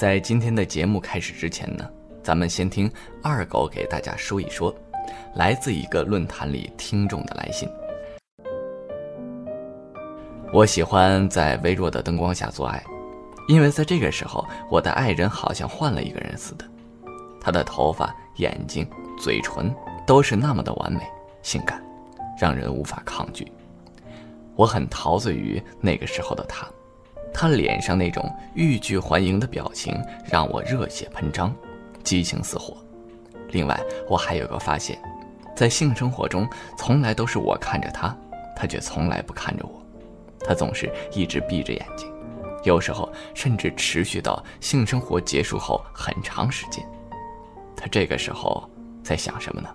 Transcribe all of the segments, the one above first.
在今天的节目开始之前呢，咱们先听二狗给大家说一说，来自一个论坛里听众的来信。我喜欢在微弱的灯光下做爱，因为在这个时候，我的爱人好像换了一个人似的，他的头发、眼睛、嘴唇都是那么的完美、性感，让人无法抗拒。我很陶醉于那个时候的他。他脸上那种欲拒还迎的表情让我热血喷张，激情似火。另外，我还有个发现，在性生活中，从来都是我看着他，他却从来不看着我。他总是一直闭着眼睛，有时候甚至持续到性生活结束后很长时间。他这个时候在想什么呢？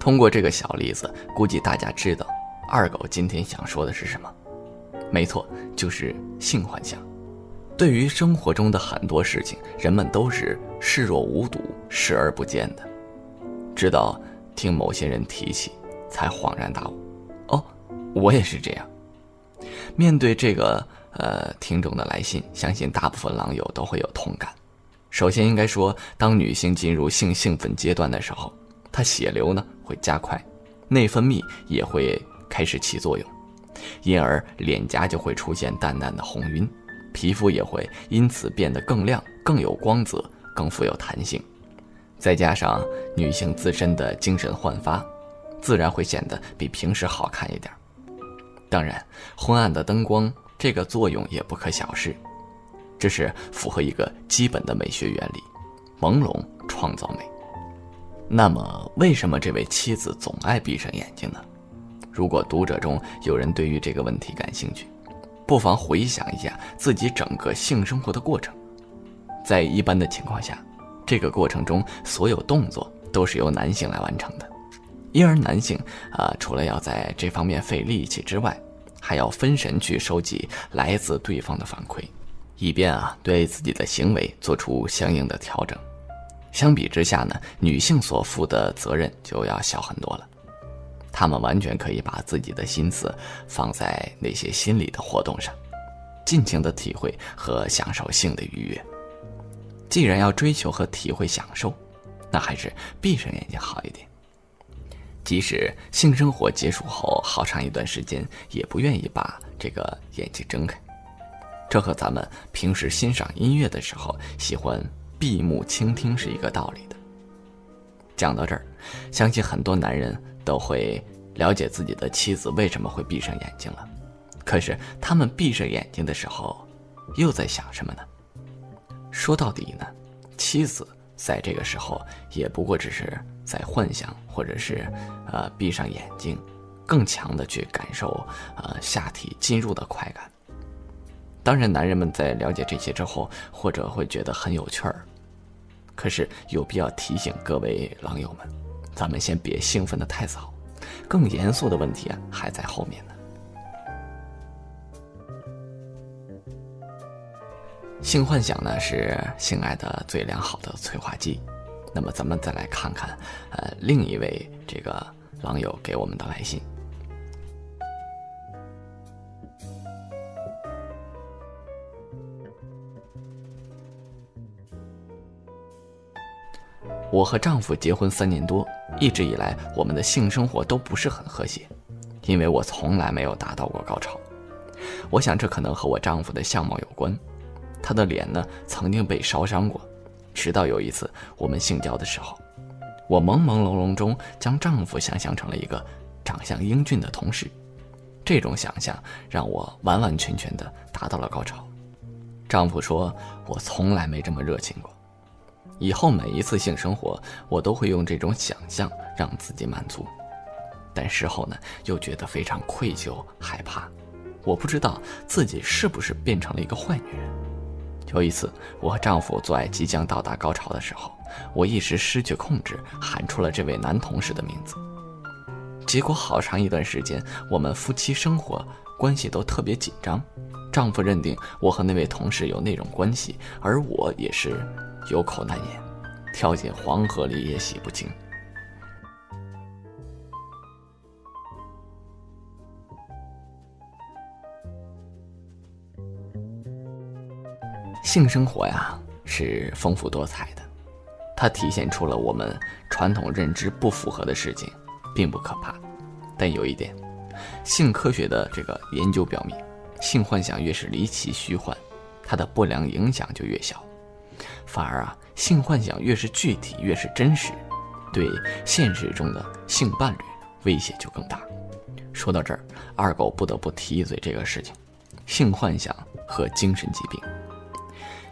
通过这个小例子，估计大家知道，二狗今天想说的是什么。没错，就是性幻想。对于生活中的很多事情，人们都是视若无睹、视而不见的，直到听某些人提起，才恍然大悟。哦，我也是这样。面对这个呃听众的来信，相信大部分狼友都会有同感。首先应该说，当女性进入性兴奋阶段的时候。它血流呢会加快，内分泌也会开始起作用，因而脸颊就会出现淡淡的红晕，皮肤也会因此变得更亮、更有光泽、更富有弹性。再加上女性自身的精神焕发，自然会显得比平时好看一点。当然，昏暗的灯光这个作用也不可小视，这是符合一个基本的美学原理：朦胧创造美。那么，为什么这位妻子总爱闭上眼睛呢？如果读者中有人对于这个问题感兴趣，不妨回想一下自己整个性生活的过程。在一般的情况下，这个过程中所有动作都是由男性来完成的，因而男性啊，除了要在这方面费力气之外，还要分神去收集来自对方的反馈，以便啊对自己的行为做出相应的调整。相比之下呢，女性所负的责任就要小很多了。她们完全可以把自己的心思放在那些心理的活动上，尽情的体会和享受性的愉悦。既然要追求和体会享受，那还是闭上眼睛好一点。即使性生活结束后好长一段时间，也不愿意把这个眼睛睁开。这和咱们平时欣赏音乐的时候喜欢。闭目倾听是一个道理的。讲到这儿，相信很多男人都会了解自己的妻子为什么会闭上眼睛了。可是他们闭上眼睛的时候，又在想什么呢？说到底呢，妻子在这个时候也不过只是在幻想，或者是呃闭上眼睛，更强的去感受呃下体进入的快感。当然，男人们在了解这些之后，或者会觉得很有趣儿。可是有必要提醒各位狼友们，咱们先别兴奋的太早，更严肃的问题啊还在后面呢。性幻想呢是性爱的最良好的催化剂，那么咱们再来看看，呃，另一位这个狼友给我们的来信。我和丈夫结婚三年多，一直以来我们的性生活都不是很和谐，因为我从来没有达到过高潮。我想这可能和我丈夫的相貌有关，他的脸呢曾经被烧伤过。直到有一次我们性交的时候，我朦朦胧胧中将丈夫想象成了一个长相英俊的同事，这种想象让我完完全全的达到了高潮。丈夫说我从来没这么热情过。以后每一次性生活，我都会用这种想象让自己满足，但事后呢，又觉得非常愧疚、害怕。我不知道自己是不是变成了一个坏女人。有一次，我和丈夫做爱即将到达高潮的时候，我一时失去控制，喊出了这位男同事的名字。结果好长一段时间，我们夫妻生活关系都特别紧张，丈夫认定我和那位同事有那种关系，而我也是有口难言，跳进黄河里也洗不清。性生活呀是丰富多彩的，它体现出了我们传统认知不符合的事情，并不可怕。但有一点，性科学的这个研究表明，性幻想越是离奇虚幻，它的不良影响就越小。反而啊，性幻想越是具体，越是真实，对现实中的性伴侣威胁就更大。说到这儿，二狗不得不提一嘴这个事情：性幻想和精神疾病。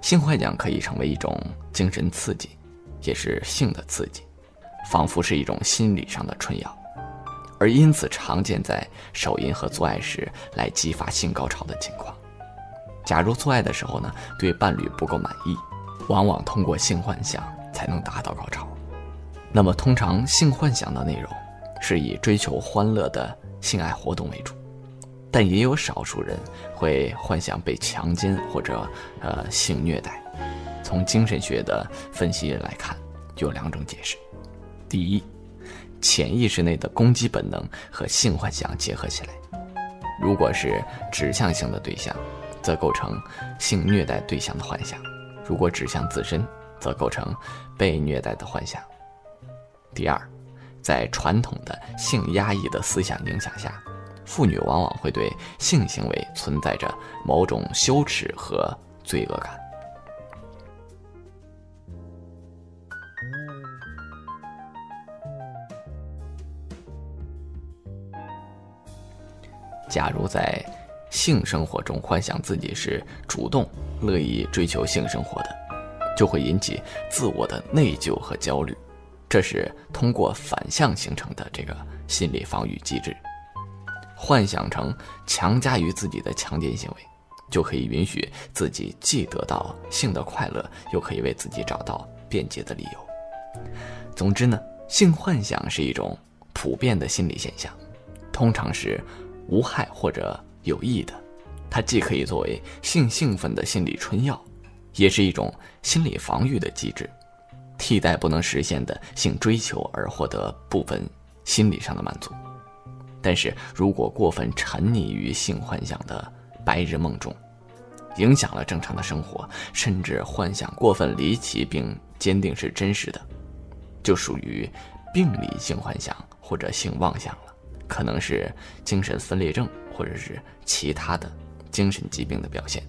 性幻想可以成为一种精神刺激，也是性的刺激，仿佛是一种心理上的春药，而因此常见在手淫和做爱时来激发性高潮的情况。假如做爱的时候呢，对伴侣不够满意，往往通过性幻想才能达到高潮。那么，通常性幻想的内容是以追求欢乐的性爱活动为主。但也有少数人会幻想被强奸或者呃性虐待。从精神学的分析来看，有两种解释：第一，潜意识内的攻击本能和性幻想结合起来；如果是指向性的对象，则构成性虐待对象的幻想；如果指向自身，则构成被虐待的幻想。第二，在传统的性压抑的思想影响下。妇女往往会对性行为存在着某种羞耻和罪恶感。假如在性生活中幻想自己是主动、乐意追求性生活的，就会引起自我的内疚和焦虑，这是通过反向形成的这个心理防御机制。幻想成强加于自己的强奸行为，就可以允许自己既得到性的快乐，又可以为自己找到便捷的理由。总之呢，性幻想是一种普遍的心理现象，通常是无害或者有益的。它既可以作为性兴奋的心理春药，也是一种心理防御的机制，替代不能实现的性追求而获得部分心理上的满足。但是如果过分沉溺于性幻想的白日梦中，影响了正常的生活，甚至幻想过分离奇并坚定是真实的，就属于病理性幻想或者性妄想了，可能是精神分裂症或者是其他的精神疾病的表现，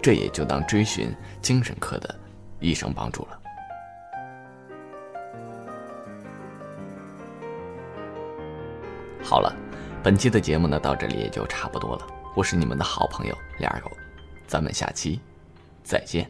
这也就当追寻精神科的医生帮助了。好了，本期的节目呢到这里也就差不多了。我是你们的好朋友李二狗，咱们下期再见。